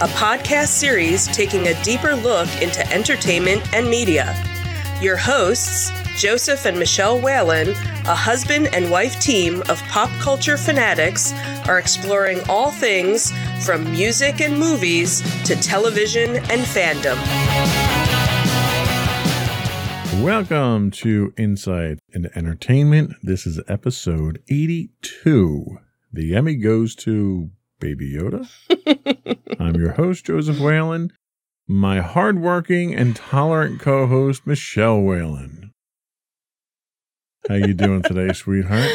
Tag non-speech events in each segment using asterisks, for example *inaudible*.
a podcast series taking a deeper look into entertainment and media. Your hosts, Joseph and Michelle Whalen, a husband and wife team of pop culture fanatics, are exploring all things from music and movies to television and fandom. Welcome to Insight into Entertainment. This is episode 82. The Emmy goes to Baby Yoda. *laughs* I'm your host, Joseph Whalen. My hardworking and tolerant co-host, Michelle Whalen. How you doing today, *laughs* sweetheart?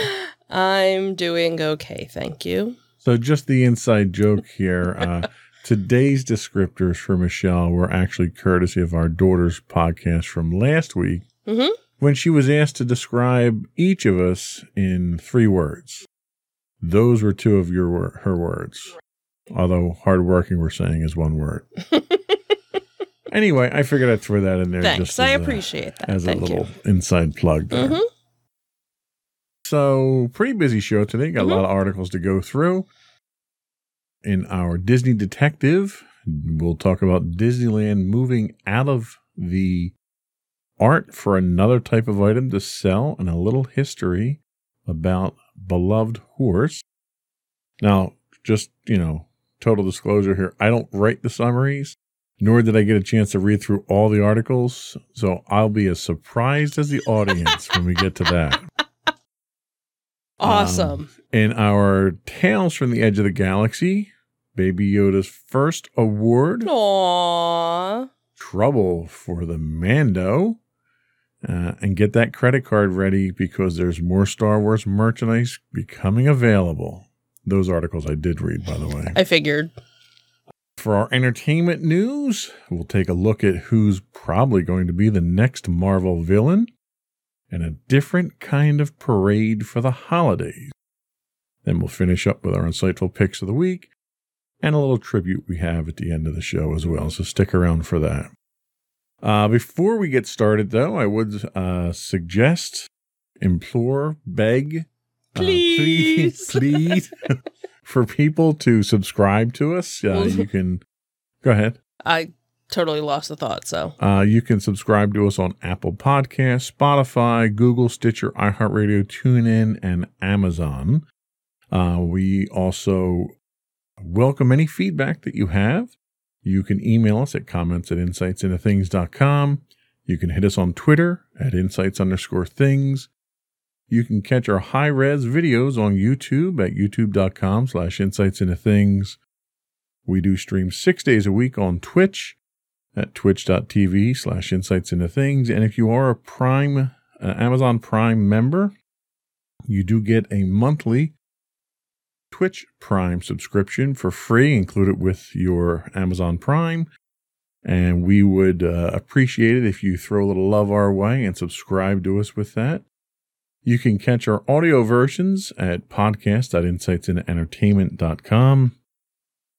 I'm doing okay, thank you. So, just the inside joke here. Uh, *laughs* today's descriptors for Michelle were actually courtesy of our daughter's podcast from last week Mm-hmm. when she was asked to describe each of us in three words. Those were two of your her words. Although hardworking, we're saying is one word. *laughs* anyway, I figured I'd throw that in there. Thanks, I as a- appreciate that. as a little you. inside plug there. Mhm. So, pretty busy show today. Got Mhm. a lot of articles to go through. In our Disney Detective, we'll talk about Disneyland moving out of the art for another type of item to sell and a little history about Beloved Horse. Now, just, you know, total disclosure here, I don't write the summaries nor did I get a chance to read through all the articles. So I'll be as surprised as the audience when we get to that. *laughs* Um, awesome. In our Tales from the Edge of the Galaxy, Baby Yoda's first award, Aww. Trouble for the Mando. Uh, and get that credit card ready because there's more Star Wars merchandise becoming available. Those articles I did read, by the way. I figured. For our entertainment news, we'll take a look at who's probably going to be the next Marvel villain and a different kind of parade for the holidays. Then we'll finish up with our insightful picks of the week and a little tribute we have at the end of the show as well. So stick around for that. Uh, before we get started, though, I would uh, suggest, implore, beg, uh, Please. *laughs* please, please *laughs* for people to subscribe to us. Uh, you can go ahead. I totally lost the thought, so. Uh, you can subscribe to us on Apple Podcasts, Spotify, Google, Stitcher, iHeartRadio, TuneIn, and Amazon. Uh, we also welcome any feedback that you have. You can email us at comments at insightsintothings.com. You can hit us on Twitter at insights underscore things. You can catch our high res videos on YouTube at youtube.com slash insights into things. We do stream six days a week on Twitch at twitch.tv slash insights into things. And if you are a Prime, uh, Amazon Prime member, you do get a monthly Twitch Prime subscription for free, include it with your Amazon Prime. And we would uh, appreciate it if you throw a little love our way and subscribe to us with that. You can catch our audio versions at podcast.insightsintoentertainment.com.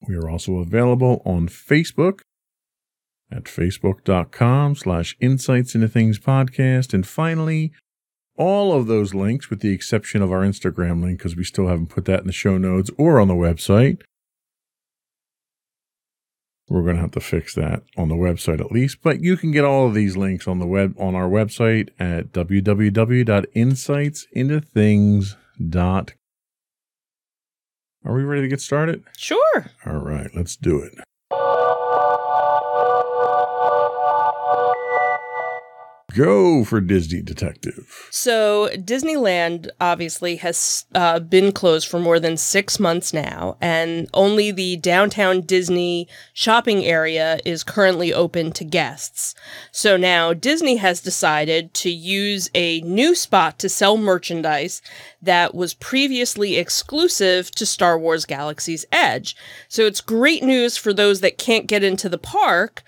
We are also available on Facebook at facebook.com slash insights into things podcast. And finally, all of those links, with the exception of our Instagram link, because we still haven't put that in the show notes or on the website. We're going to have to fix that on the website at least, but you can get all of these links on the web on our website at www.insightsintothings.com. Are we ready to get started? Sure. All right, let's do it. Go for Disney Detective? So, Disneyland obviously has uh, been closed for more than six months now, and only the downtown Disney shopping area is currently open to guests. So now Disney has decided to use a new spot to sell merchandise that was previously exclusive to Star Wars Galaxy's Edge. So, it's great news for those that can't get into the park,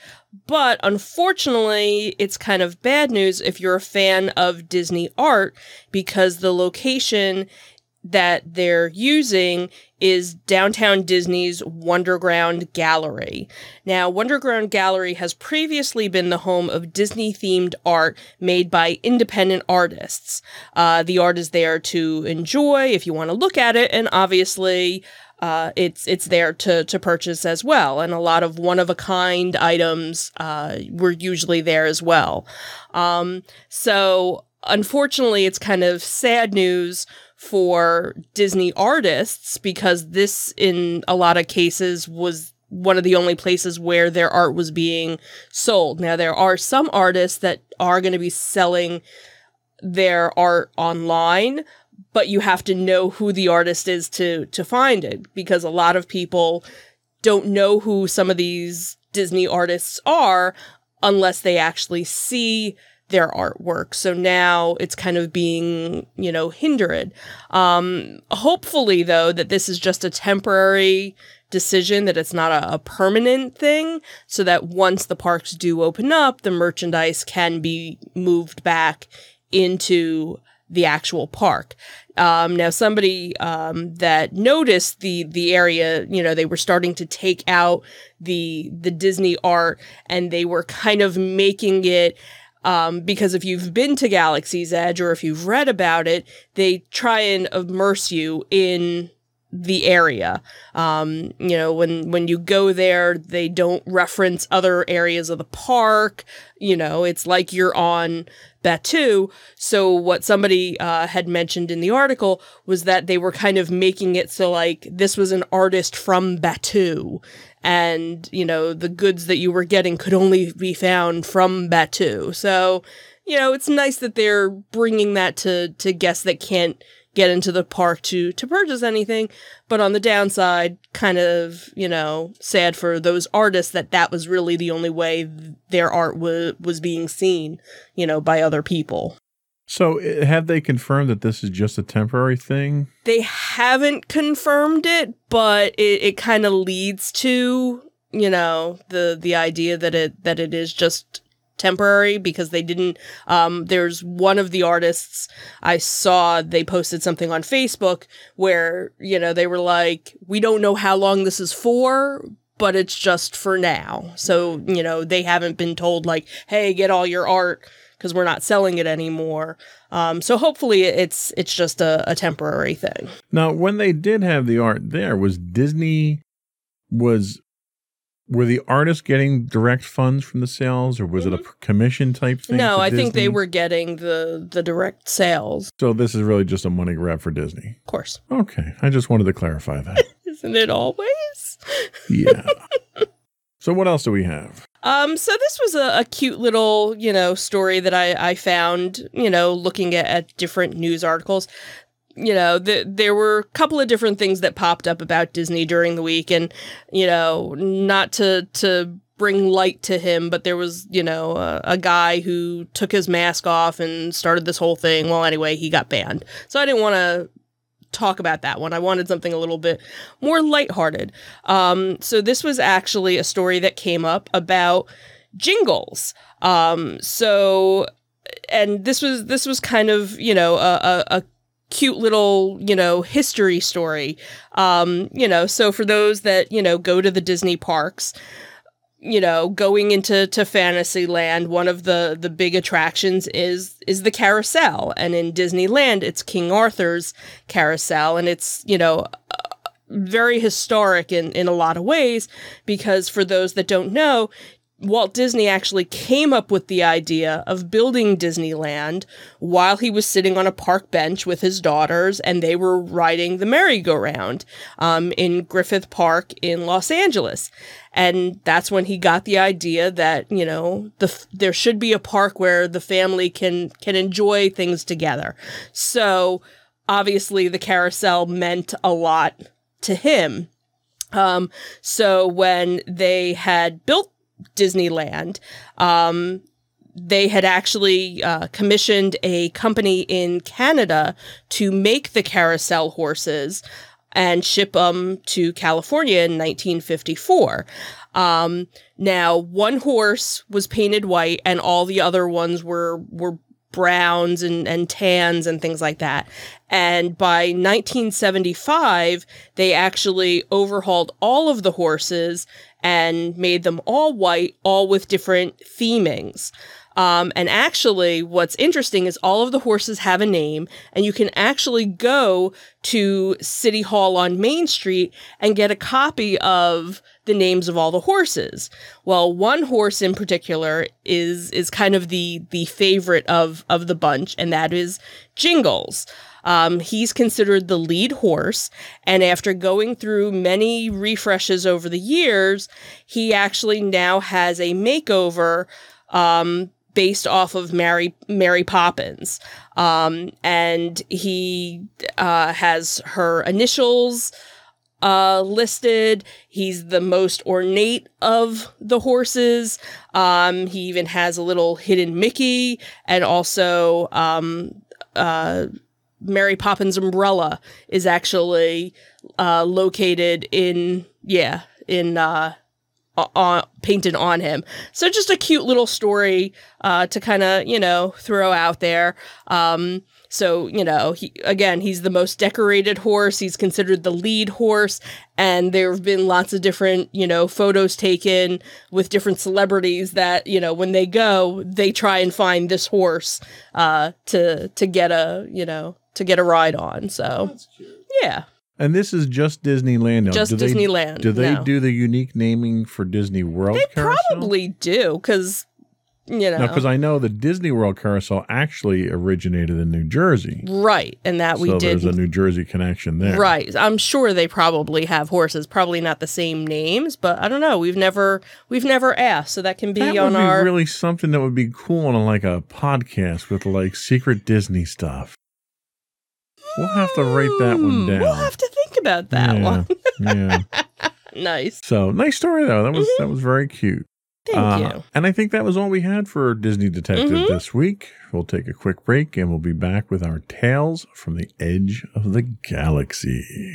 but unfortunately, it's kind of bad news if you're a fan of Disney art because the location that they're using is downtown Disney's Wonderground Gallery. Now, Wonderground Gallery has previously been the home of Disney themed art made by independent artists. Uh, the art is there to enjoy if you want to look at it, and obviously, uh, it's it's there to to purchase as well, and a lot of one of a kind items uh, were usually there as well. Um, so unfortunately, it's kind of sad news for Disney artists because this, in a lot of cases, was one of the only places where their art was being sold. Now, there are some artists that are going to be selling their art online, but you have to know who the artist is to to find it because a lot of people don't know who some of these Disney artists are unless they actually see their artwork. So now it's kind of being, you know, hindered. Um, hopefully, though, that this is just a temporary decision, that it's not a, a, permanent thing, so that once the parks do open up, the merchandise can be moved back into the actual park. Um, now, somebody um, that noticed the the area, you know, they were starting to take out the the Disney art, and they were kind of making it. Um, because if you've been to Galaxy's Edge or if you've read about it, they try and immerse you in the area. Um, you know, when when you go there, they don't reference other areas of the park. You know, it's like you're on Batuu. So what somebody uh, had mentioned in the article was that they were kind of making it so like this was an artist from Batuu, And, you know, the goods that you were getting could only be found from Batuu. So, you know, it's nice that they're bringing that to, to guests that can't get into the park to to purchase anything. But on the downside kind of you know sad for those artists that that was really the only way their art was was being seen you know by other people. So uh, have they confirmed that this is just a temporary thing? They haven't confirmed it but it, it kind of leads to you know the the idea that it that it is just temporary because they didn't um, there's one of the artists i saw they posted something on facebook where you know they were like we don't know how long this is for but it's just for now. So you know they haven't been told like hey get all your art because we're not selling it anymore. Um, so hopefully it's it's just a, a temporary thing. Now when they did have the art there was disney was were the artists getting direct funds from the sales or was mm-hmm. it a mm-hmm. commission type thing no i Disney? think they were getting the the direct sales. So this is really just a money grab for disney? Of course. Okay i just wanted to clarify that. *laughs* Isn't it always? Yeah. *laughs* So what else do we have? Um, so this was a, a, cute little, you know, story that I, I found, you know, looking at, at different news articles you know, the, there were a couple of different things that popped up about Disney during the week, and you know, not to to bring light to him, but there was you know a, a guy who took his mask off and started this whole thing. Well, anyway, he got banned, so I didn't want to talk about that one. I wanted something a little bit more lighthearted. Um, so this was actually a story that came up about jingles. Um, so and this was this was kind of you know a, a, a cute little, you know, history story. Um, you know, so for those that, you know, go to the Disney parks, you know, going into to Fantasyland, one of the the big attractions is is the carousel, and in Disneyland, it's King Arthur's carousel, and it's you know very historic in in a lot of ways because for those that don't know, Walt Disney actually came up with the idea of building Disneyland while he was sitting on a park bench with his daughters and they were riding the merry-go-round um, in Griffith Park in Los Angeles. And that's when he got the idea that, you know, the, there should be a park where the family can, can enjoy things together. So obviously the carousel meant a lot to him. Um, so when they had built Disneyland. Um, they had actually uh, commissioned a company in Canada to make the carousel horses and ship them to California in 1954. Um, now, one horse was painted white, and all the other ones were were browns and, and tans and things like that. And by 1975, they actually overhauled all of the horses and made them all white, all with different themings. Um, and actually, what's interesting is all of the horses have a name, and you can actually go to City Hall on Main Street and get a copy of the names of all the horses. Well, one horse in particular is is kind of the the favorite of of the bunch, and that is Jingles. Um, he's considered the lead horse, and after going through many refreshes over the years, he actually now has a makeover um, based off of Mary Mary Poppins, um, and he uh, has her initials uh, listed. He's the most ornate of the horses. Um, he even has a little hidden Mickey and also um, uh, Mary Poppins umbrella is actually uh, located in yeah in uh, on, painted on him. So just a cute little story uh, to kind of you know throw out there. Um, so you know he again he's the most decorated horse. He's considered the lead horse, and there have been lots of different you know photos taken with different celebrities that you know when they go they try and find this horse uh, to to get a you know to get a ride on. So oh, yeah. And this is just Disneyland. Now, Just do they- Disneyland, do they no. do the unique naming for Disney World? They Carousel? probably do because you know because I know the Disney World Carousel actually originated in New Jersey. right, and that we so did there's a New Jersey connection there. Right. I'm sure they probably have horses, probably not the same names, but I don't know. We've never we've never asked, so that can be That on would be our really something that would be cool on like a podcast with like secret Disney stuff. We'll have to write that one Hmm, down. We'll have to think about that yeah, one. yeah. *laughs* nice. So nice story though. That was that was very cute. Thank Uh, you. And I think that was all we had for Disney Detective Mhm. this week. We'll take a quick break and we'll be back with our tales from the edge of the galaxy.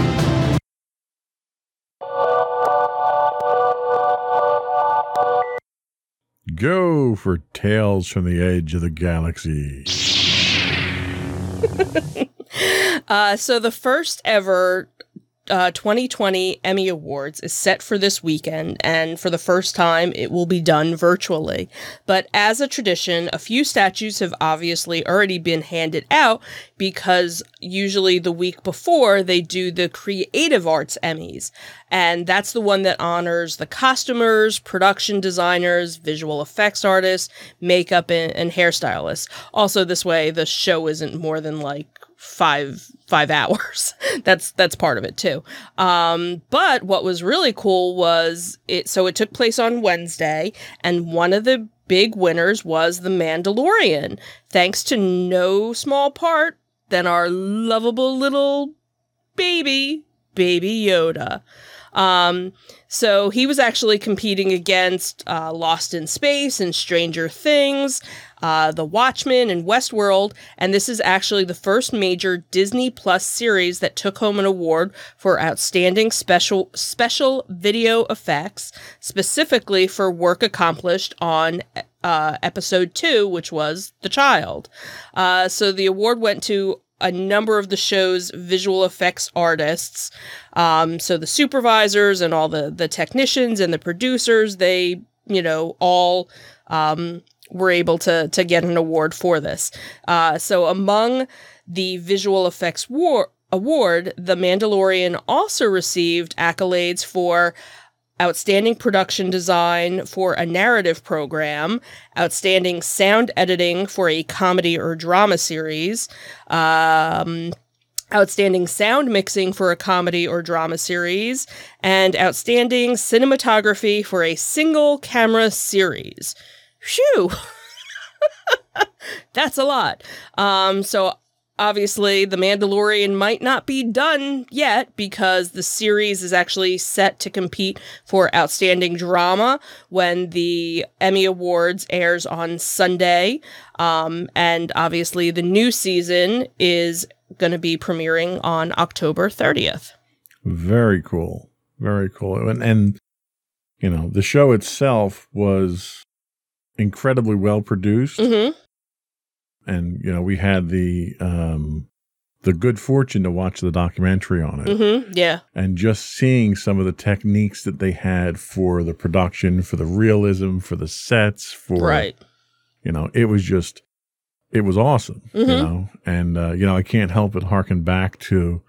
Go for Tales from the Edge of the Galaxy. *laughs* Uh, so the first ever uh, 2020 Emmy Awards is set for this weekend, and for the first time, it will be done virtually. But as a tradition, a few statues have obviously already been handed out because usually the week before they do the Creative Arts Emmys. And that's the one that honors the costumers, production designers, visual effects artists, makeup, and, and hairstylists. Also, this way, the show isn't more than like five five *laughs* hours. that's that's part of it too. Um, but what was really cool was it. So it took place on Wednesday, and one of the big winners was The Mandalorian, thanks to no small part than our lovable little baby, Baby Yoda. Um, so he was actually competing against uh, Lost in Space and Stranger Things, uh, The Watchmen, and Westworld. And this is actually the first major Disney Plus series that took home an award for outstanding special special video effects, specifically for work accomplished on uh, episode two, which was The Child. Uh, so the award went to a number of the show's visual effects artists. Um, so the supervisors and all the the technicians and the producers, they you know all um, were able to to get an award for this. Uh, so among the visual effects war award, The Mandalorian also received accolades for outstanding production design for a narrative program, outstanding sound editing for a comedy or drama series, um, outstanding sound mixing for a comedy or drama series, and outstanding cinematography for a single camera series. Phew! *laughs* That's a lot. Um, so obviously, The Mandalorian might not be done yet because the series is actually set to compete for Outstanding Drama when the Emmy Awards airs on Sunday. Um, and obviously, the new season is going to be premiering on October 30th. Very cool. Very cool. And, and, you know, the show itself was incredibly well produced. Mm-hmm and you know we had the um the good fortune to watch the documentary on it. Mm-hmm. Yeah. And just seeing some of the techniques that they had for the production, for the realism, for the sets, for right. You know, it was just it was awesome. Mm-hmm. You know, and uh, you know I can't help but harken back to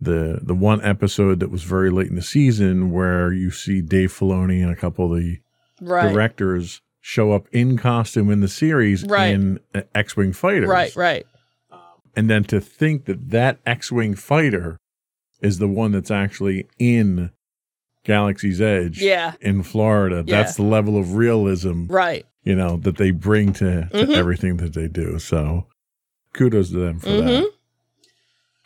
the the one episode that was very late in the season where you see Dave Filoni and a couple of the right. directors show up in costume in the series right. in X-wing fighters. Right, right. And then to think that that X-wing fighter is the one that's actually in Galaxy's Edge, yeah, in Florida. Yeah. That's the level of realism, right? You know that they bring to, to mm-hmm. everything that they do. So, kudos to them for mm-hmm. that.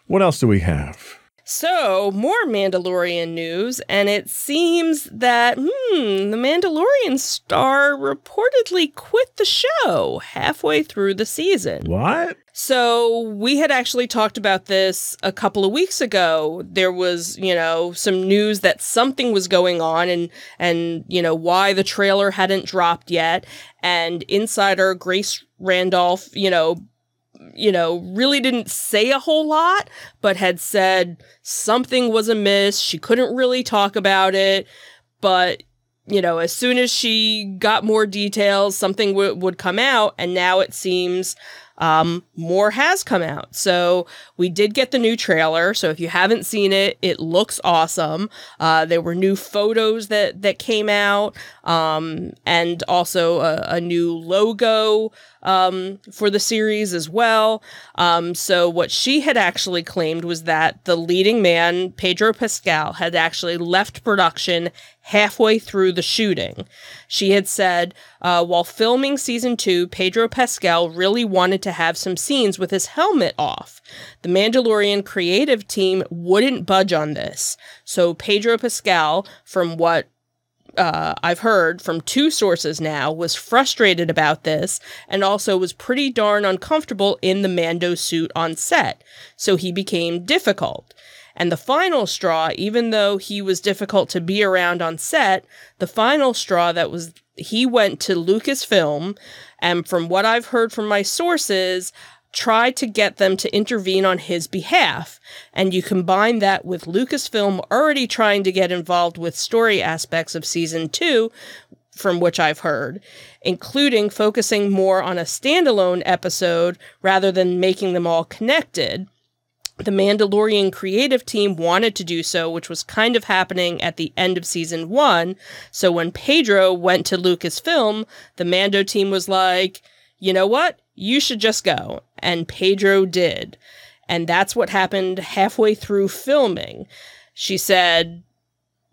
What else do we have? So, more Mandalorian news, and it seems that, hmm, the Mandalorian star reportedly quit the show halfway through the season. What? So, we had actually talked about this a couple of weeks ago. There was, you know, some news that something was going on and and, you know, why the trailer hadn't dropped yet, and insider Grace Randolph, you know, you know, really didn't say a whole lot, but had said something was amiss. She couldn't really talk about it, but you know, as soon as she got more details, something w- would come out, and now it seems um, more has come out. So we did get the new trailer. So if you haven't seen it, it looks awesome. Uh, there were new photos that that came out, um, and also a, a new logo um, for the series as well. Um, so what she had actually claimed was that the leading man, Pedro Pascal, had actually left production halfway through the shooting. She had said, uh, while filming season two, Pedro Pascal really wanted to have some scenes with his helmet off. The Mandalorian creative team wouldn't budge on this. So Pedro Pascal, from what uh, I've heard from two sources now, was frustrated about this and also was pretty darn uncomfortable in the Mando suit on set. So he became difficult. And the final straw, even though he was difficult to be around on set, the final straw that was he went to Lucasfilm, and from what I've heard from my sources, tried to get them to intervene on his behalf. And you combine that with Lucasfilm already trying to get involved with story aspects of season two, from which I've heard, including focusing more on a standalone episode rather than making them all connected the Mandalorian creative team wanted to do so, which was kind of happening at the end of season one. So when Pedro went to Lucasfilm, the Mando team was like, you know what? You should just go. And Pedro did. And that's what happened halfway through filming. She said,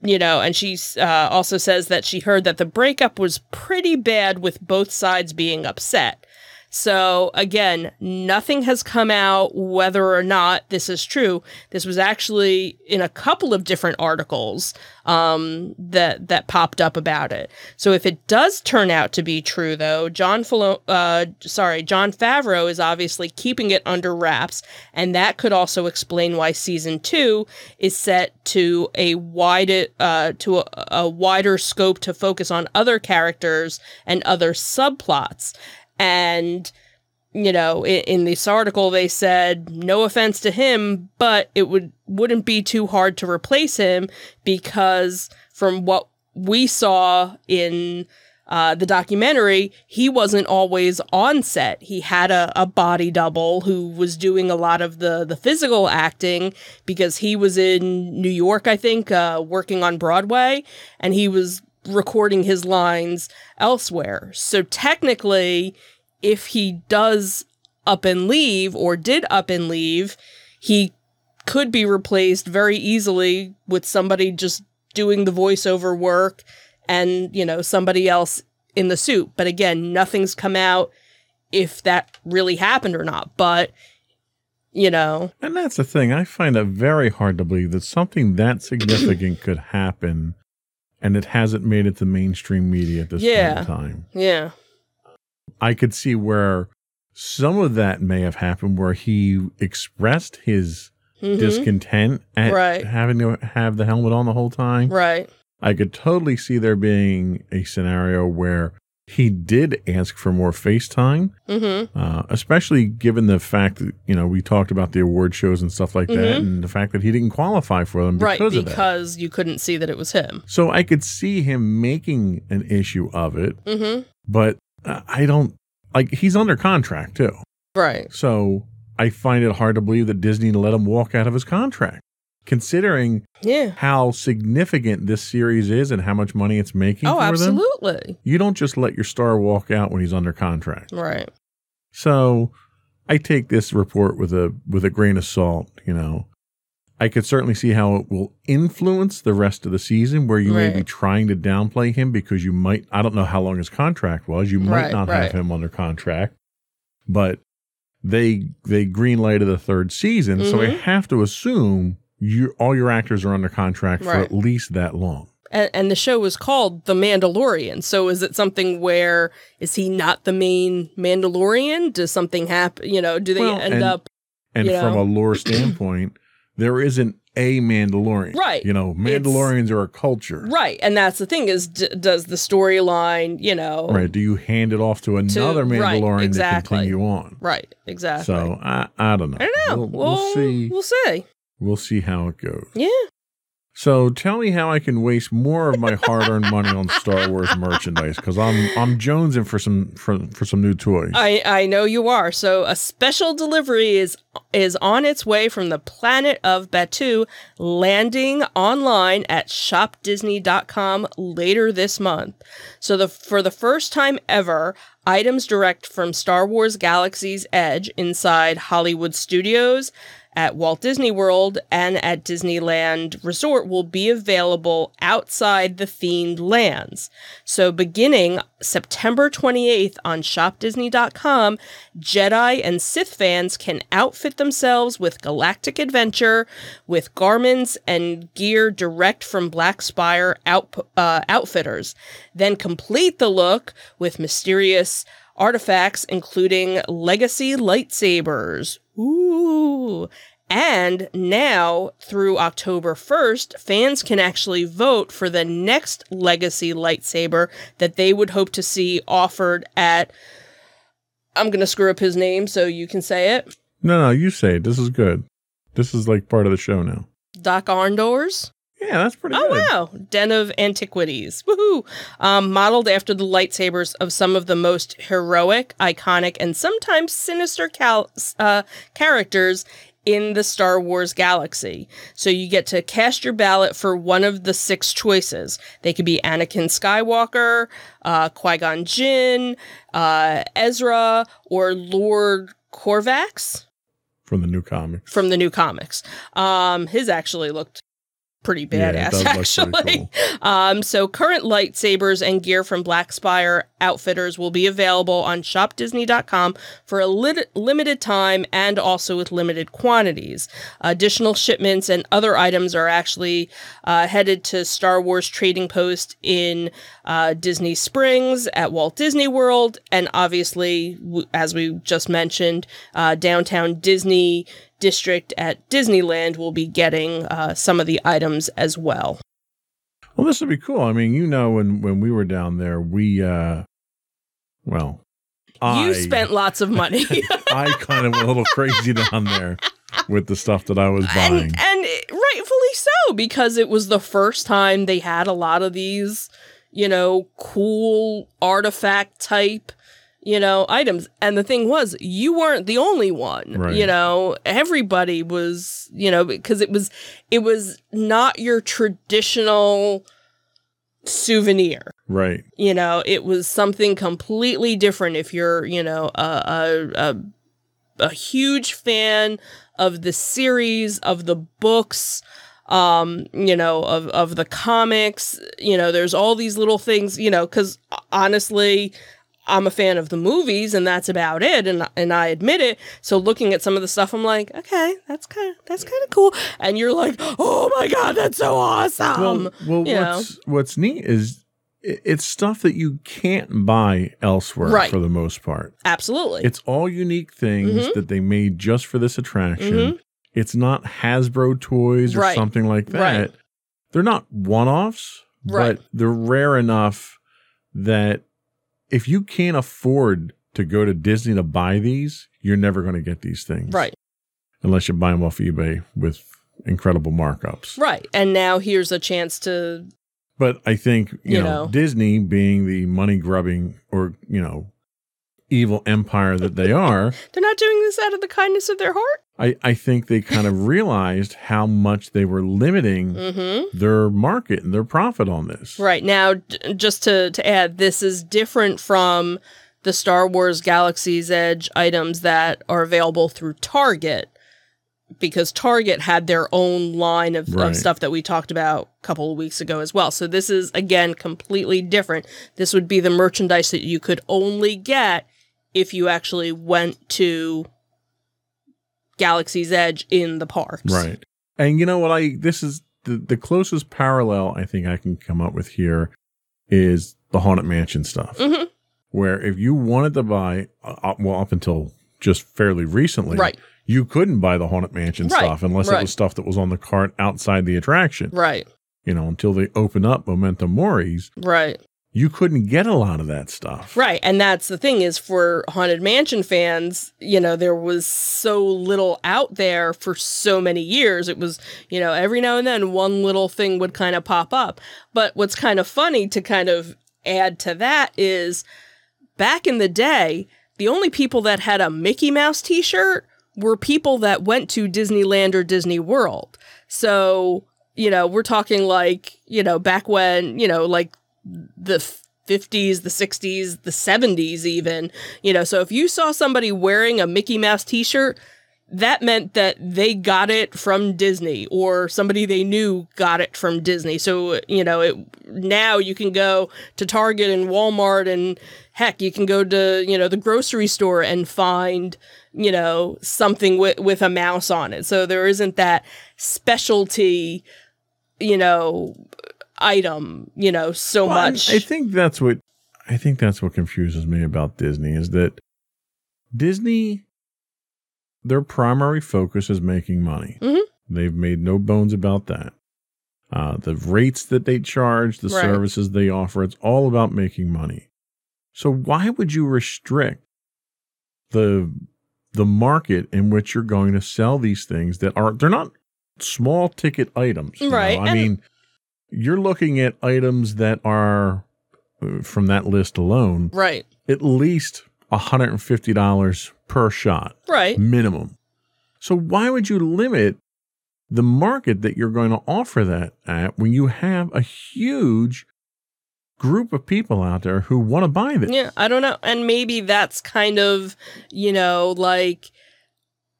you know, and she uh, also says that she heard that the breakup was pretty bad with both sides being upset. So again, nothing has come out whether or not this is true. This was actually in a couple of different articles um, that that popped up about it. So if it does turn out to be true, though, John Filo- uh, sorry, Jon Favreau is obviously keeping it under wraps, and that could also explain why season two is set to a wide uh, to a, a wider scope to focus on other characters and other subplots. And, you know, in, in, this article, they said, no offense to him, but it would, wouldn't be too hard to replace him because from what we saw in uh, the documentary, he wasn't always on set. He had a, a body double who was doing a lot of the, the physical acting because he was in New York, I think, uh, working on Broadway, and he was recording his lines elsewhere. So technically, if he does up and leave or did up and leave, he could be replaced very easily with somebody just doing the voiceover work and, you know, somebody else in the suit. But again, nothing's come out if that really happened or not. But you know. And that's the thing. I find it very hard to believe that something that significant could happen and it hasn't made it to mainstream media at this yeah. point in time. Yeah. I could see where some of that may have happened where he expressed his mm-hmm. discontent at right. having to have the helmet on the whole time. Right. I could totally see there being a scenario where he did ask for more FaceTime, mm-hmm. uh, especially given the fact that you know we talked about the award shows and stuff like mm-hmm. that, and the fact that he didn't qualify for them because right because you couldn't see that it was him. So I could see him making an issue of it, mm-hmm. but uh, I don't like he's under contract too, right? So I find it hard to believe that Disney let him walk out of his contract considering yeah. how significant this series is and how much money it's making oh, absolutely. them. You don't just let your star walk out when he's under contract. Right. So I take this report with a with a grain of salt, you know. I could certainly see how it will influence the rest of the season where you right. may be trying to downplay him because you might I don't know how long his contract was. You might right, not right. have him under contract. But they they greenlighted the third season, mm-hmm. so I have to assume you all your actors are under contract for at least that long. And, and, the show was called The Mandalorian. So is it something where is he not the main Mandalorian? Does something happen? You know, do they well, end and, up? And from know? a lore standpoint, there isn't a Mandalorian, right? You know, Mandalorians it's, are a culture, right? And that's the thing is, d- does the storyline, you know, right? Do you hand it off to another to, Mandalorian right, exactly. to continue on? Right, exactly. So I, I don't know. I don't know. We'll, we'll, we'll see. We'll see. We'll see how it goes. Yeah. So tell me how I can waste more of my hard-earned money on Star Wars merchandise because I'm I'm jonesing for some for, for some new toys. I I know you are. So a special delivery is is on its way from the planet of Batuu, landing online at shopdisney.com later this month. So the for the first time ever, items direct from Star Wars Galaxy's Edge inside Hollywood Studios at Walt Disney World and at Disneyland Resort will be available outside the themed lands. So, beginning September 28th on shopdisney.com, Jedi and Sith fans can outfit themselves with galactic adventure with garments and gear direct from Black Spire out, uh, outfitters. Then complete the look with mysterious artifacts, including legacy lightsabers. Ooh. And now, through October 1st, fans can actually vote for the next legacy lightsaber that they would hope to see offered at. I'm going to screw up his name so you can say it. No, no, you say it. This is good. This is like part of the show now. Dok-Ondar's? Yeah, that's pretty cool. oh, good. wow. Den of Antiquities. Woohoo. Um, modeled after the lightsabers of some of the most heroic, iconic, and sometimes sinister cal- uh, characters in the Star Wars galaxy. So you get to cast your ballot for one of the six choices. They could be Anakin Skywalker, uh, Qui Gon Jinn, uh, Ezra, or Lord Corvax. from the new comics. from the new comics. Um, his actually looked pretty badass, does look pretty actually. cool. Um, so current lightsabers and gear from Black Spire Outfitters will be available on shopdisney.com for a lit- limited time and also with limited quantities. Additional shipments and other items are actually uh, headed to Star Wars Trading Post in uh, Disney Springs at Walt Disney World, and obviously, w- as we just mentioned, uh, downtown Disney district at Disneyland will be getting uh, some of the items as well. Well, this would be cool. I mean, you know, when when we were down there, we uh, well, I you spent lots of money. *laughs* *laughs* I kind of went a little crazy down there with the stuff that I was buying. and, and rightfully so because it was the first time they had a lot of these you know cool artifact type you know items and the thing was you weren't the only one Right. you know everybody was you know because it was it was not your traditional souvenir right. you know it was something completely different if you're you know a a, a, a huge fan of the series of the books um you know of of the comics you know there's all these little things you know cuz honestly I'm a fan of the movies and that's about it and and I admit it so looking at some of the stuff I'm like okay that's kind of that's kind of cool and you're like oh my god that's so awesome Well, well you know. what's what's neat is it's stuff that you can't buy elsewhere Right. for the most part. absolutely It's all unique things Mhm. that they made just for this attraction. Mhm. It's not Hasbro toys or Right. something like that. Right. They're not one-offs, Right. but they're rare enough that if you can't afford to go to Disney to buy these, you're never going to get these things. right Unless you buy them off eBay with incredible markups. Right. And now here's a chance to But I think, you, You know, know. Disney being the money grubbing or, you know, evil empire that they are, *laughs* they're not doing this out of the kindness of their heart. I, I think they kind of *laughs* realized how much they were limiting Mm-hmm. their market and their profit on this. Right. Now d- just to to add, this is different from the Star Wars Galaxy's Edge items that are available through Target. Because Target had their own line of, Right. of stuff that we talked about a couple of weeks ago as well. So this is again completely different. This would be the merchandise that you could only get if you actually went to Galaxy's Edge in the parks. Right. And you know what I this is the, the closest parallel I think I can come up with here is the Haunted Mansion stuff. Mhm. Where if you wanted to buy uh, uh, well up until just fairly recently, Right. you couldn't buy the Haunted Mansion Right, stuff unless it was stuff that was on the cart outside the attraction. Right. You know, until they open up Memento Mori's, Right. You couldn't get a lot of that stuff. Right. And that's the thing is for Haunted Mansion fans, you know, there was so little out there for so many years. It was, you know, every now and then one little thing would kind of pop up. But what's kind of funny to kind of add to that is back in the day, the only people that had a Mickey Mouse t shirt were people that went to Disneyland or Disney World. So, you know, we're talking like, you know, back when, you know, like the 50s, the 60s, the 70s, even. You know, so if you saw somebody wearing a Mickey Mouse t shirt, that meant that they got it from Disney or somebody they knew got it from Disney. So, you know, it now you can go to Target and Walmart and heck, you can go to, you know, the grocery store and find, you know, something with with a mouse on it. So there isn't that specialty, you know, item, you know, so Well, much. I think that's what I think that's what confuses me about Disney is that Disney their primary focus is making money. Mhm. They've made no bones about that. Uh, the rates that they charge, the Right. services they offer, it's all about making money. So why would you restrict the the market in which you're going to sell these things that are they're not small ticket items. you know? Right, I and- mean, you're looking at items that are uh, from that list alone right. at least $150 per shot Right. minimum. So why would you limit the market that you're going to offer that at when you have a huge group of people out there who want to buy this? Yeah, I don't know. And maybe that's kind of, you know, like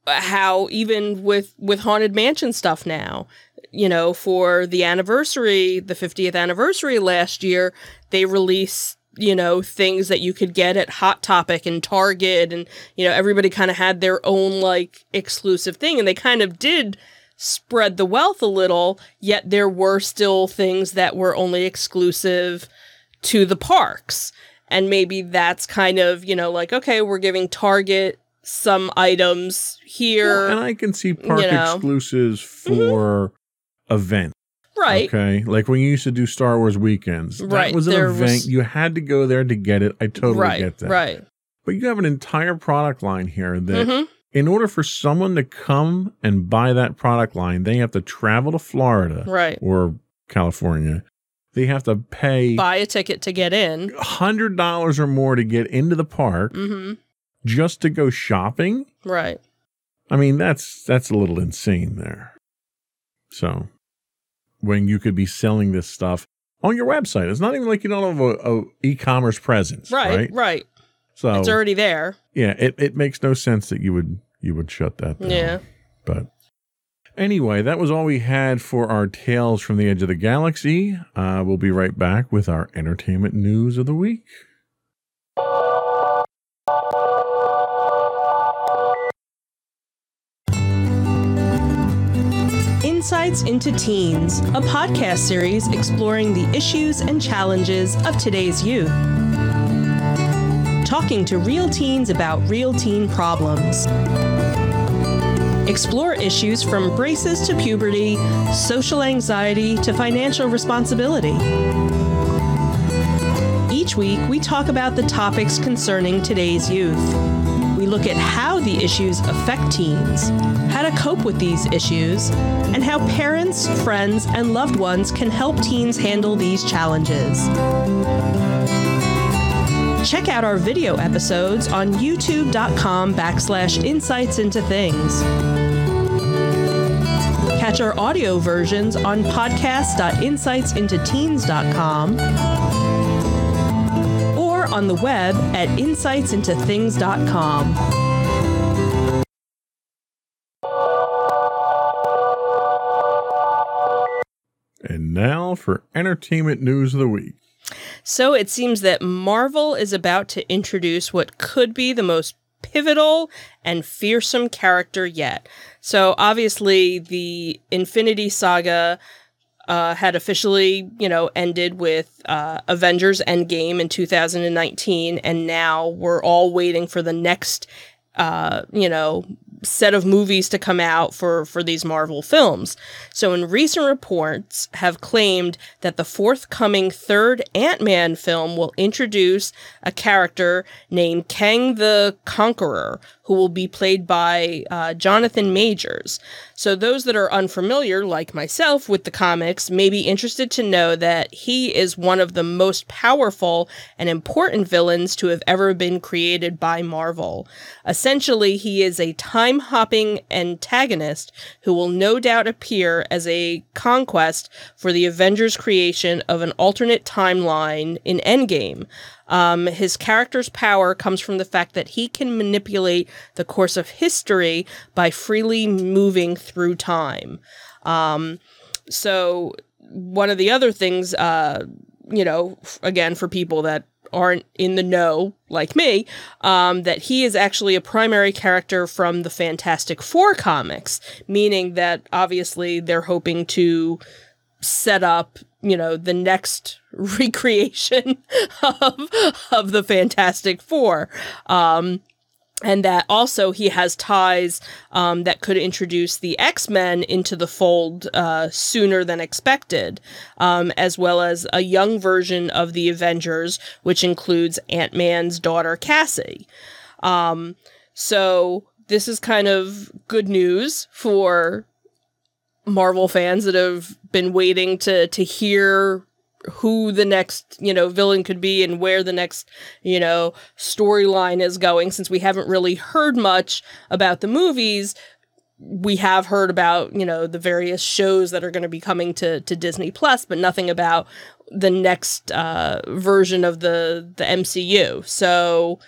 how even with with haunted mansion stuff now you know for the anniversary the 50th anniversary last year they released you know things that you could get at hot topic and target and you know everybody kind of had their own like exclusive thing and they kind of did spread the wealth a little yet there were still things that were only exclusive to the parks and maybe that's kind of you know like okay we're giving target some items here Well, and I can see park you know. exclusives mm-hmm. for events. right Okay. Like when you used to do Star Wars weekends. Right, That was an there event. was- You had to go there to get it. I totally right get that. right But you have an entire product line here that hmm in order for someone to come and buy that product line, they have to travel to Florida right or California. They have to pay buy a ticket to get in hundred dollars or more to get into the park hmm just to go shopping. right I mean, that's that's a little insane there. So, when you could be selling this stuff on your website, it's not even like you don't have a, a e-commerce presence, right right? right, So, it's already there yeah, it, it makes no sense that you would you would shut that down. Yeah. But anyway, that was all we had for our tales from the edge of the galaxy. Uh, we'll be right back with our entertainment news of the week. Insights into Teens, a podcast series exploring the issues and challenges of today's youth. Talking to real teens about real teen problems. Explore issues from braces to puberty, social anxiety to financial responsibility. Each week, we talk about the topics concerning today's youth. We look at how the issues affect teens, how to cope with these issues, and how parents, friends, and loved ones can help teens handle these challenges. Check out our video episodes on youtube.com backslash insights into things. Catch our audio versions on podcast.insightsintoteens.com on the web at insightsintothings.com. And now for entertainment news of the week. So it seems that Marvel is about to introduce what could be the most pivotal and fearsome character yet. So obviously, the Infinity Saga uh, had officially, you know, ended with uh, Avengers Endgame in 2019, and now we're all waiting for the next, uh, you know, set of movies to come out for for these Marvel films. So in recent reports have claimed that the forthcoming third Ant-Man film will introduce a character named Kang the Conqueror who will be played by uh, Jonathan Majors. So those that are unfamiliar like myself with the comics may be interested to know that he is one of the most powerful and important villains to have ever been created by Marvel. Essentially, he is a time hopping antagonist who will no doubt appear as a conquest for the Avengers' creation of an alternate timeline in Endgame. Um, his character's power comes from the fact that he can manipulate the course of history by freely moving through time. Um, so, one of the other things, uh, you know, again, for people that aren't in the know like me, um, that he is actually a primary character from the Fantastic Four comics, meaning that obviously they're hoping to set up, you know, the next *laughs* recreation of of the Fantastic Four. Um, and that also he has ties um, that could introduce the X Men into the fold uh, sooner than expected, um, as well as a young version of the Avengers, which includes Ant Man's daughter Cassie. Um, so this is kind of good news for Marvel fans that have been waiting to to hear who the next you know villain could be and where the next you know storyline is going since we haven't really heard much about the movies we have heard about you know the various shows that are going to be coming to to Disney Plus but nothing about the next uh version of the the MCU so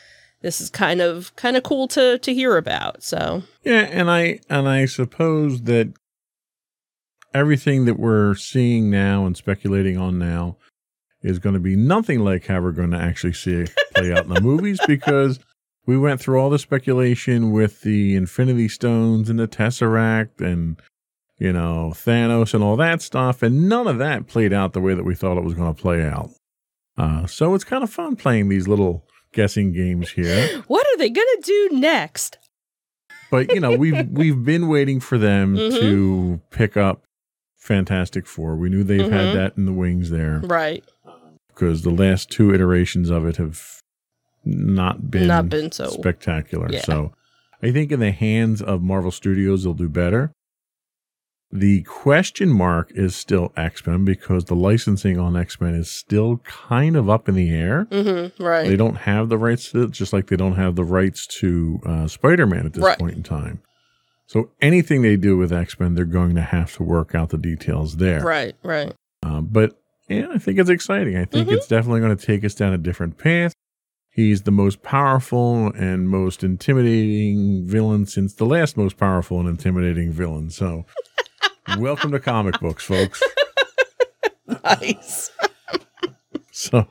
this is kind of kind of cool to to hear about. So yeah, and I and I suppose that everything that we're seeing now and speculating on now is going to be nothing like how we're going to actually see it play out in the movies *laughs* because we went through all the speculation with the Infinity Stones and the Tesseract and you know Thanos and all that stuff, and none of that played out the way that we thought it was going to play out. Uh, so it's kind of fun playing these little guessing games here. *gasps* What are they going to do next? But you know we've *laughs* we've been waiting for them mm-hmm. to pick up Fantastic Four. We knew they've mm-hmm. had that in the wings there, right? Because the last two iterations of it have not been not been so spectacular. Yeah. So I think in the hands of Marvel Studios, they'll do better. The question mark is still X Men because the licensing on X Men is still kind of up in the air. Mm-hmm, right. They don't have the rights to it, just like they don't have the rights to uh, Spider Man at this right. point in time. So anything they do with X Men, they're going to have to work out the details there. Right, right. Uh, but yeah, I think it's exciting. I think mm-hmm. it's definitely going to take us down a different path. He's the most powerful and most intimidating villain since the last most powerful and intimidating villain. So, *laughs* welcome to comic books, folks. *laughs* nice. so,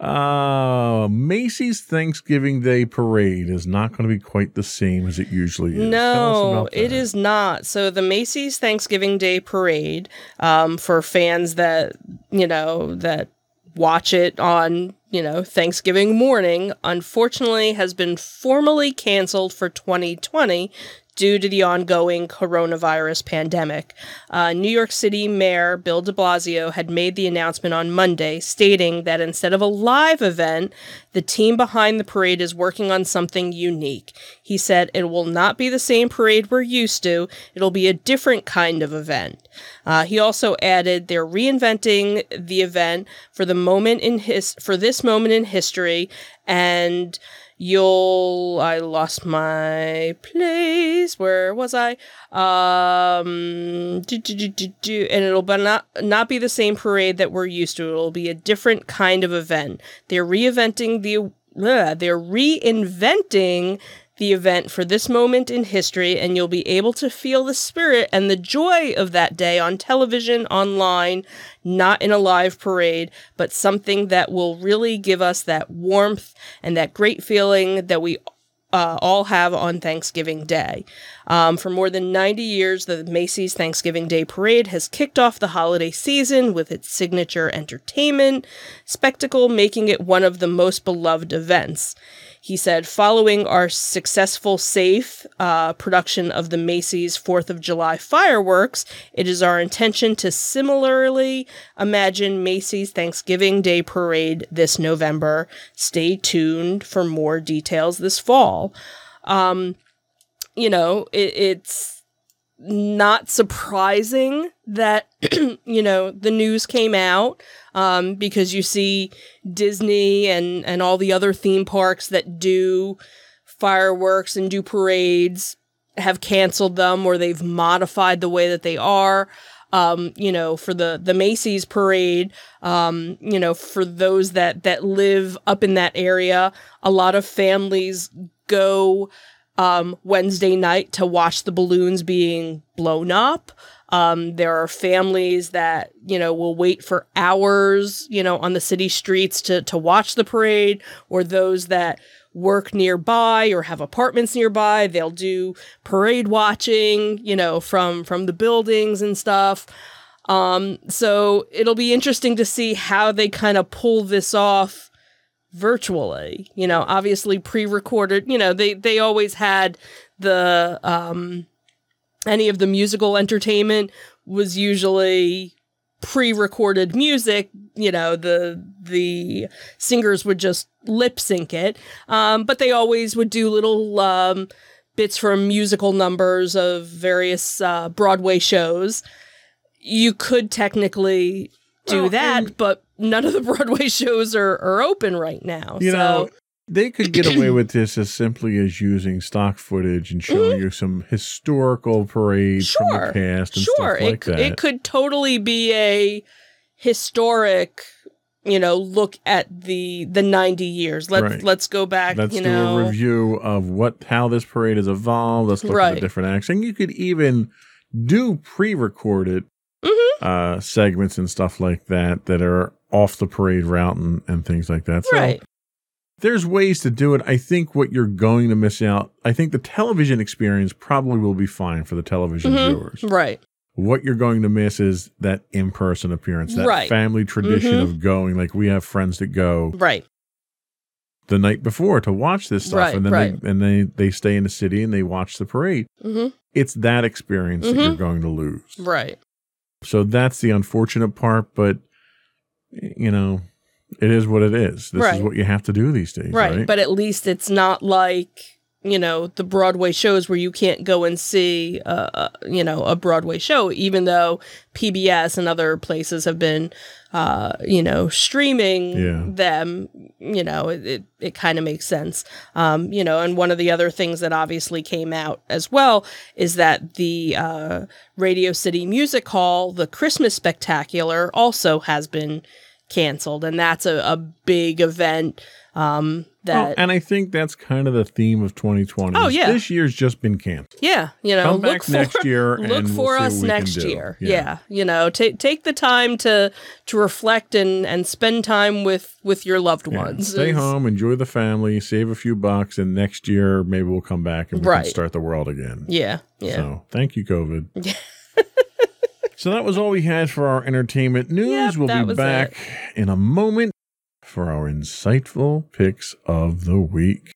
uh, Macy's Thanksgiving Day Parade is not going to be quite the same as it usually is. No, it is not. So the Macy's Thanksgiving Day Parade, um, for fans that you know that watch it on you know Thanksgiving morning, unfortunately has been formally canceled for 2020 due to the ongoing coronavirus pandemic. Uh, New York City Mayor Bill de Blasio had made the announcement on Monday, stating that instead of a live event, the team behind the parade is working on something unique. He said it will not be the same parade we're used to, it'll be a different kind of event. Uh, he also added they're reinventing the event for the moment in his for this moment in history and you'll I lost my place. Where was I? Um do, do, do, and it'll be not not be the same parade that we're used to. It'll be a different kind of event. They're reinventing the they're reinventing the event for this moment in history, and you'll be able to feel the spirit and the joy of that day on television, online, not in a live parade, but something that will really give us that warmth and that great feeling that we uh, all have on Thanksgiving Day. Um, for more than 90 years, the Macy's Thanksgiving Day Parade has kicked off the holiday season with its signature entertainment spectacle, making it one of the most beloved events. He said, following our successful, safe uh, production of the Macy's 4th of July fireworks, it is our intention to similarly imagine Macy's Thanksgiving Day Parade this November. Stay tuned for more details this fall. Um, you know, it, it's not surprising that, *clears throat* you know, the news came out um, because you see Disney and, and all the other theme parks that do fireworks and do parades have canceled them or they've modified the way that they are. Um, you know, for the the Macy's parade, um, you know, for those that that live up in that area, a lot of families go um, Wednesday night to watch the balloons being blown up. Um, there are families that, you know, will wait for hours, you know, on the city streets to, to watch the parade, or those that work nearby or have apartments nearby. They'll do parade watching, you know, from, from the buildings and stuff. Um, so it'll be interesting to see how they kind of pull this off virtually. You know, obviously pre-recorded, you know, they, they always had the, um, any of the musical entertainment was usually pre-recorded music you know the the singers would just lip sync it um, but they always would do little um, bits from musical numbers of various uh, broadway shows you could technically do well, that but none of the *laughs* broadway shows are, are open right now you so know they could get away *clears throat* with this as simply as using stock footage and showing mm-hmm. you some historical parades sure. from the past and sure. stuff like it, that. It could totally be a historic you know, look at the the 90 years. Let's Right. let's go back, Let's you do know. a review of what how this parade has evolved. Let's look at Right. the different acts. And you could even do pre-recorded Mhm. uh, segments and stuff like that that are off the parade route and, and things like that. So Right. there's ways to do it. I think what you're going to miss out, I think the television experience probably will be fine for the television Mhm. viewers. Right. What you're going to miss is that in-person appearance, that Right. family tradition Mhm. of going. Like we have friends that go Right. the night before to watch this stuff, Right, and then right. they and they they stay in the city and they watch the parade. Mhm. It's that experience that Mhm. you're going to lose. Right. So that's the unfortunate part, but you know, it is what it is. This is what you have to do these days, Right. right? But at least it's not like, you know, the Broadway shows where you can't go and see, uh, uh, you know, a Broadway show, even though PBS and other places have been, uh, you know, streaming Yeah. them, you know, it, it, it kind of makes sense. Um, you know, and one of the other things that obviously came out as well is that the uh, Radio City Music Hall, the Christmas Spectacular, also has been canceled. And that's a, a big event. Um, That and I think that's kind of the theme of 2020. Oh, yeah. This year's just been canceled. Yeah, you know, Come look back for, *laughs* next year look for we'll us next year. Yeah. Yeah. you know, take take the time to to reflect and and spend time with with your loved Yeah. ones. Stay Is- home, enjoy the family, save a few bucks, and next year maybe we'll come back and we Right. can start the world again. Yeah, yeah. So thank you, COVID. *laughs* so that was all we had for our entertainment news. Yep, we'll be back in a moment for our insightful picks of the week.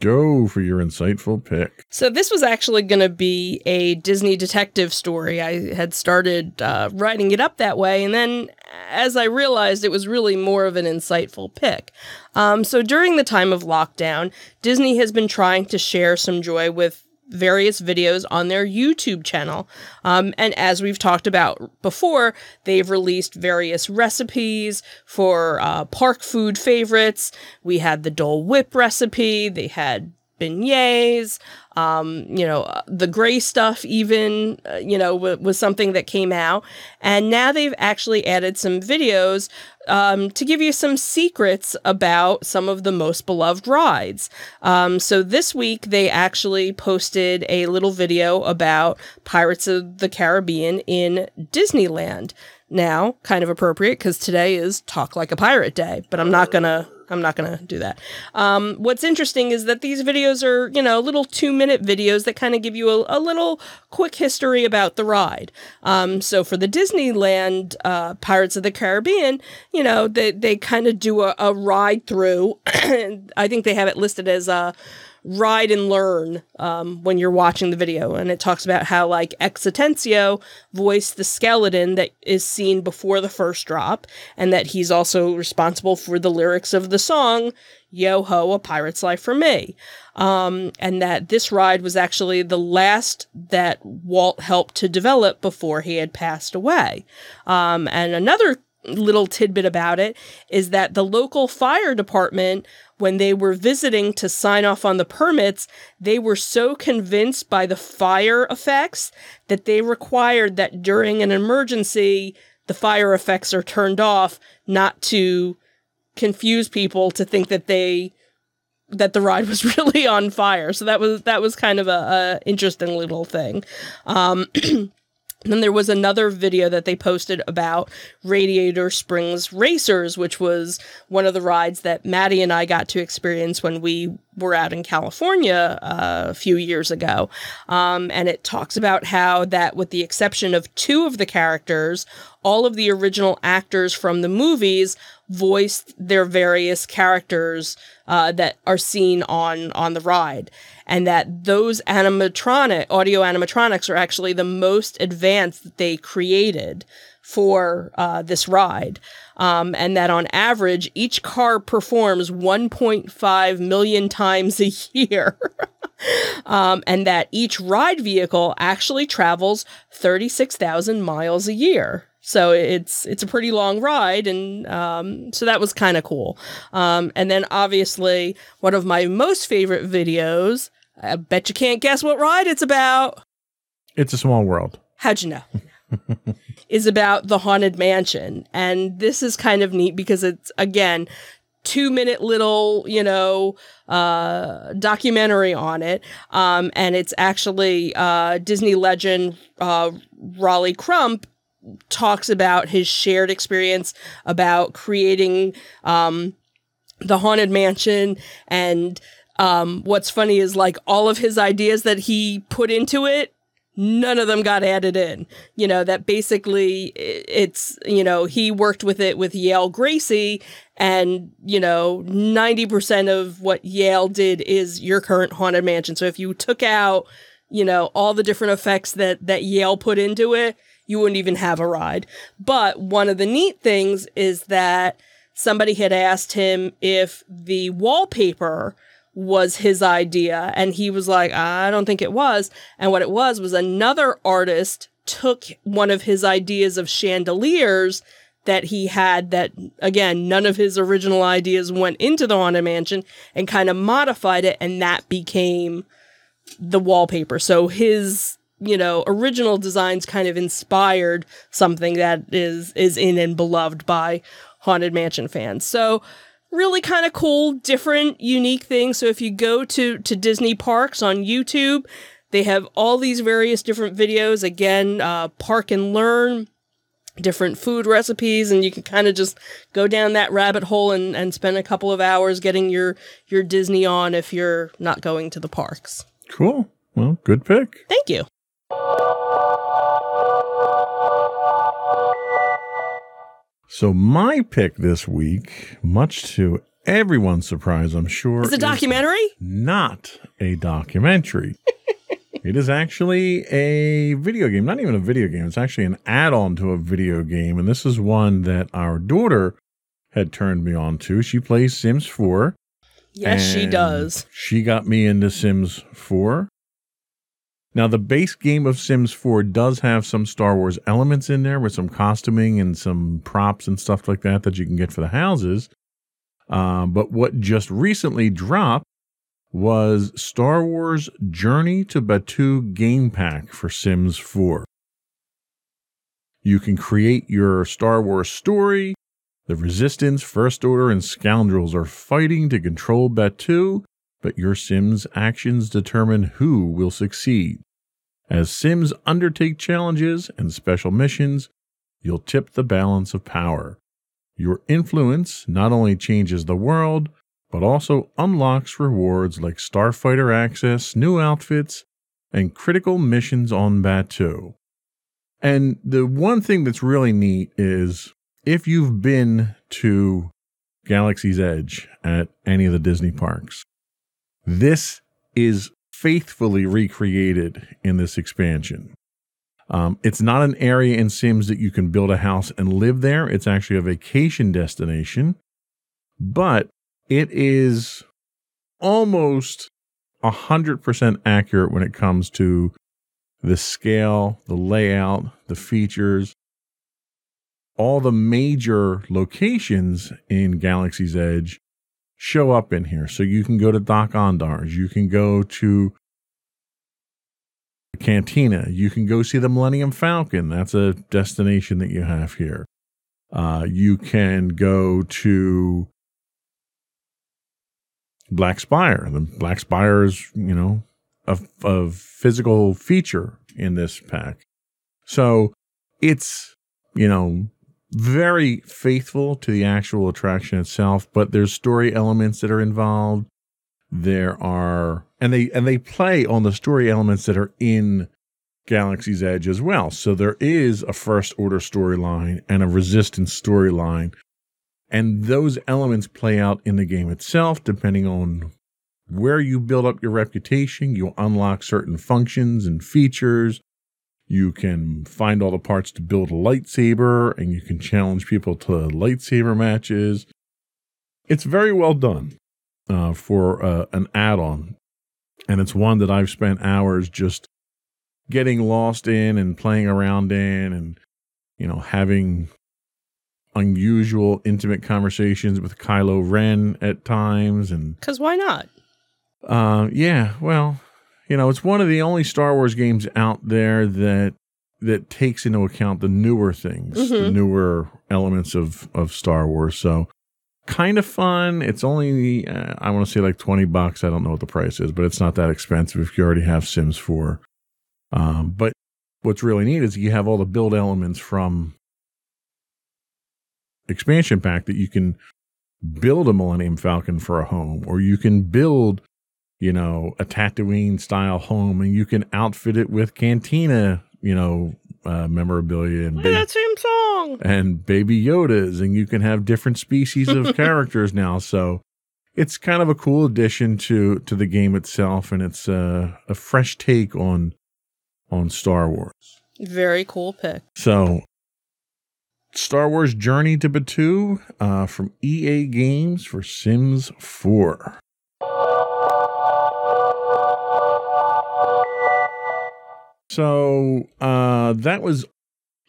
Go for your insightful pick. So this was actually going to be a Disney detective story. I had started uh, writing it up that way, and then as I realized, it was really more of an insightful pick. Um, so during the time of lockdown, Disney has been trying to share some joy with various videos on their YouTube channel. Um, and as we've talked about before, they've released various recipes for uh, park food favorites. We had the Dole Whip recipe, they had beignets, um, you know, uh, the gray stuff, even, uh, you know, w- was something that came out. And now they've actually added some videos um, to give you some secrets about some of the most beloved rides. Um, so this week, they actually posted a little video about Pirates of the Caribbean in Disneyland. Now, kind of appropriate because today is Talk Like a Pirate Day, but I'm not gonna. I'm not gonna do that. Um, what's interesting is that these videos are, you know, little two minute videos that kind of give you a, a little quick history about the ride. Um, so for the Disneyland uh, Pirates of the Caribbean, you know, they, they kind of do a, a ride through. *clears throat* I think they have it listed as a ride and learn um, when you're watching the video. And it talks about how, like, X Atencio voiced the skeleton that is seen before the first drop, and that he's also responsible for the lyrics of the song, Yo Ho, A Pirate's Life for Me. Um, and that this ride was actually the last that Walt helped to develop before he had passed away. Um, and another little tidbit about it is that the local fire department when they were visiting to sign off on the permits, they were so convinced by the fire effects that they required that during an emergency, the fire effects are turned off, not to confuse people to think that they that the ride was *laughs* really on fire. So that was that was kind of a, a interesting little thing. Um, *clears throat* And then there was another video that they posted about Radiator Springs Racers, which was one of the rides that Maddie and I got to experience when we were out in California uh, a few years ago. Um, and it talks about how that, with the exception of two of the characters, all of the original actors from the movies voiced their various characters uh, that are seen on on the ride, and that those animatronic audio animatronics are actually the most advanced that they created for uh, this ride, um, and that on average each car performs 1.5 million times a year. *laughs* um, and that each ride vehicle actually travels 36,000 miles a year. So it's it's a pretty long ride, and um, so that was kind of cool. Um, and then obviously one of my most favorite videos. I bet you can't guess what ride it's about. It's a small world. How'd you know? *laughs* is about the Haunted Mansion. And this is kind of neat because it's, again, two minute little, you know, uh, documentary on it. Um, and it's actually uh, Disney legend uh, Rolly Crump talks about his shared experience about creating um, the Haunted Mansion and um, what's funny is like all of his ideas that he put into it, none of them got added in. You know, that basically it's, you know, he worked with it with Yale Gracey and, you know, 90% of what Yale did is your current Haunted Mansion. So if you took out, you know, all the different effects that, that Yale put into it, you wouldn't even have a ride. But one of the neat things is that somebody had asked him if the wallpaper was his idea. And he was like, I don't think it was. And what it was was another artist took one of his ideas of chandeliers that he had that again none of his original ideas went into the haunted mansion and kind of modified it and that became the wallpaper so his you know original designs kind of inspired something that is is in and beloved by haunted mansion fans. So really kind of cool, different, unique things. So if you go to to Disney parks on YouTube, they have all these various different videos. Again, uh, park and learn different food recipes and you can kind of just go down that rabbit hole and, and spend a couple of hours getting your your disney on if you're not going to the parks. Cool. Well good pick. Thank you So my pick this week, much to everyone's surprise, I'm sure, is a documentary. Not a documentary. *laughs* it is actually a video game. Not even a video game. It's actually an add-on to a video game, and this is one that our daughter had turned me on to. She plays Sims 4. Yes, she does. She got me into Sims 4. Now, the base game of Sims 4 does have some Star Wars elements in there with some costuming and some props and stuff like that that you can get for the houses. Uh, but what just recently dropped was Star Wars Journey to Batuu game pack for Sims 4. You can create your Star Wars story. The Resistance, First Order, and Scoundrels are fighting to control Batuu, but your Sims' actions determine who will succeed. As Sims undertake challenges and special missions, you'll tip the balance of power. Your influence not only changes the world, but also unlocks rewards like starfighter access, new outfits, and critical missions on Batuu. And the one thing that's really neat is if you've been to Galaxy's Edge at any of the Disney parks, this is faithfully recreated in this expansion. Um, it's not an area in Sims that you can build a house and live there. It's actually a vacation destination, but it is almost 100% accurate when it comes to the scale, the layout, the features. All the major locations in Galaxy's Edge show up in here. So you can go to Dok-Ondar's, you can go to Cantina, you can go see the Millennium Falcon. That's a destination that you have here. Uh, you can go to Black Spire. The Black Spire is, you know, a, a physical feature in this pack. So it's, you know, very faithful to the actual attraction itself, but there's story elements that are involved. There are and they and they play on the story elements that are in Galaxy's Edge as well. So there is a first order storyline and a resistance storyline. And those elements play out in the game itself, depending on where you build up your reputation. You'll unlock certain functions and features you can find all the parts to build a lightsaber and you can challenge people to lightsaber matches. It's very well done uh, for uh, an add on. And it's one that I've spent hours just getting lost in and playing around in and, you know, having unusual, intimate conversations with Kylo Ren at times. And because why not? Uh, yeah, well, you know, it's one of the only Star Wars games out there that that takes into account the newer things, the Mhm. newer elements of of Star Wars. So kind of fun. It's only uh, I want to say like twenty bucks. I don't know what the price is, but it's not that expensive if you already have Sims Four. Um, but what's really neat is you have all the build elements from expansion pack that you can build a Millennium Falcon for a home, or you can build, you know, a Tatooine style home, and you can outfit it with Cantina, you know, uh, memorabilia and ba- that same song. and baby Yodas, and you can have different species of *laughs* characters now. So it's kind of a cool addition to to the game itself, and it's uh, a fresh take on on Star Wars. Very cool pick. So, Star Wars Journey to Batuu uh, from EA Games for Sims 4. So, uh, that was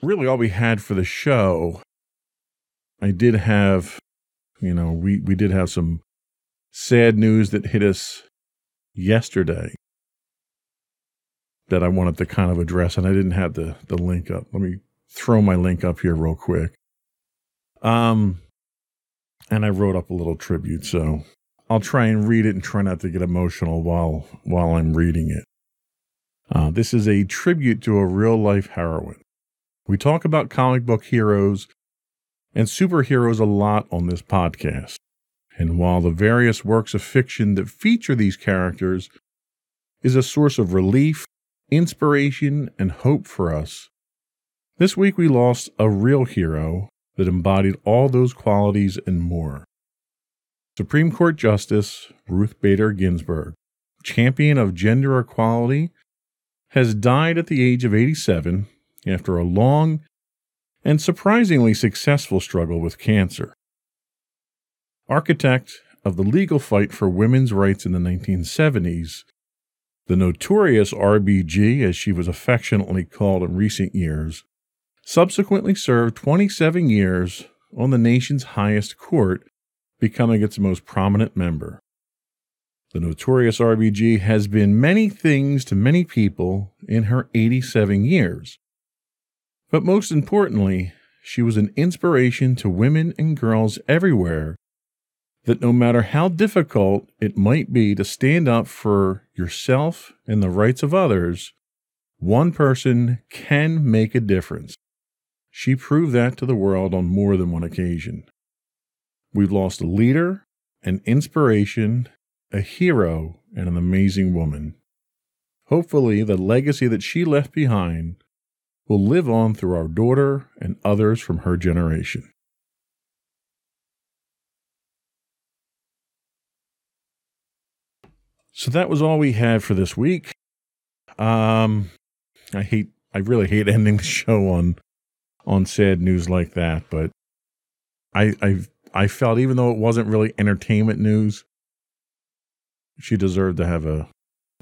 really all we had for the show. I did have, you know, we, we did have some sad news that hit us yesterday that I wanted to kind of address, and I didn't have the the link up. Let me throw my link up here real quick. Um, and I wrote up a little tribute, so I'll try and read it and try not to get emotional while while I'm reading it. Uh, this is a tribute to a real life heroine. We talk about comic book heroes and superheroes a lot on this podcast. And while the various works of fiction that feature these characters is a source of relief, inspiration, and hope for us, this week we lost a real hero that embodied all those qualities and more. Supreme Court Justice Ruth Bader Ginsburg, champion of gender equality, has died at the age of 87 after a long and surprisingly successful struggle with cancer. Architect of the legal fight for women's rights in the 1970s, the notorious RBG, as she was affectionately called in recent years, subsequently served 27 years on the nation's highest court, becoming its most prominent member. The notorious RBG has been many things to many people in her 87 years. But most importantly, she was an inspiration to women and girls everywhere that no matter how difficult it might be to stand up for yourself and the rights of others, one person can make a difference. She proved that to the world on more than one occasion. We've lost a leader, an inspiration, a hero, and an amazing woman. Hopefully, the legacy that she left behind will live on through our daughter and others from her generation. So that was all we had for this week. Um, I hate, I really hate *laughs* ending the show on, on sad news like that, but I, I, I felt even though it wasn't really entertainment news, she deserved to have a,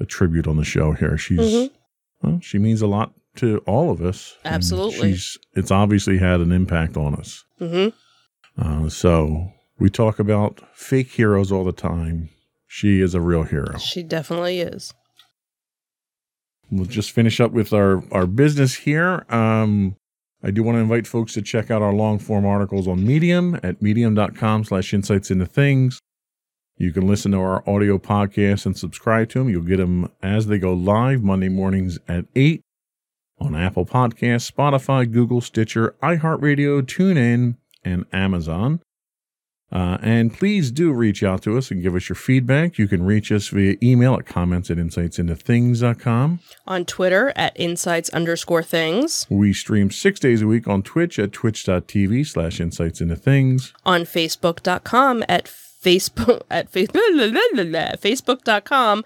a tribute on the show here. She's, Mhm. well, she means a lot to all of us. Absolutely. she's, it's obviously had an impact on us. Mm-hmm. Uh, so we talk about fake heroes all the time. She is a real hero. She definitely is. We'll just finish up with our, our business here. Um, I do want to invite folks to check out our long form articles on Medium at medium.com slash insights into things. You can listen to our audio podcasts and subscribe to them. You'll get them as they go live Monday mornings at 8 on Apple Podcasts, Spotify, Google, Stitcher, iHeartRadio, TuneIn, and Amazon. Uh, and please do reach out to us and give us your feedback. You can reach us via email at comments at insightsintothings.com. On Twitter at insights underscore things. We stream six days a week on Twitch at twitch.tv slash insights into things. On Facebook.com at Facebook *laughs* at *laughs* Facebook Facebook.com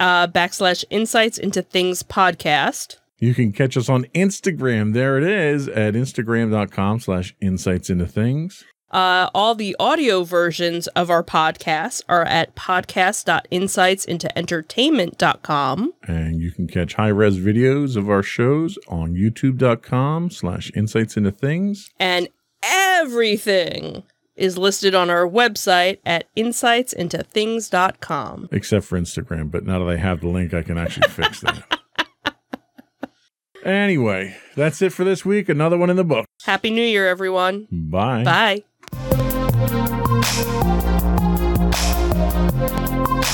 uh, backslash insights into things podcast. You can catch us on Instagram. There it is at instagram.com slash insights into things. Uh, all the audio versions of our podcasts are at podcast.insightsintoentertainment.com. And you can catch high res videos of our shows on youtube.com slash insights into things. And everything is listed on our website at insightsintothings.com. Except for Instagram, but now that I have the link, I can actually fix that. *laughs* Anyway, that's it for this week. Another one in the book. Happy New Year, everyone. Bye. Bye.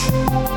Bye.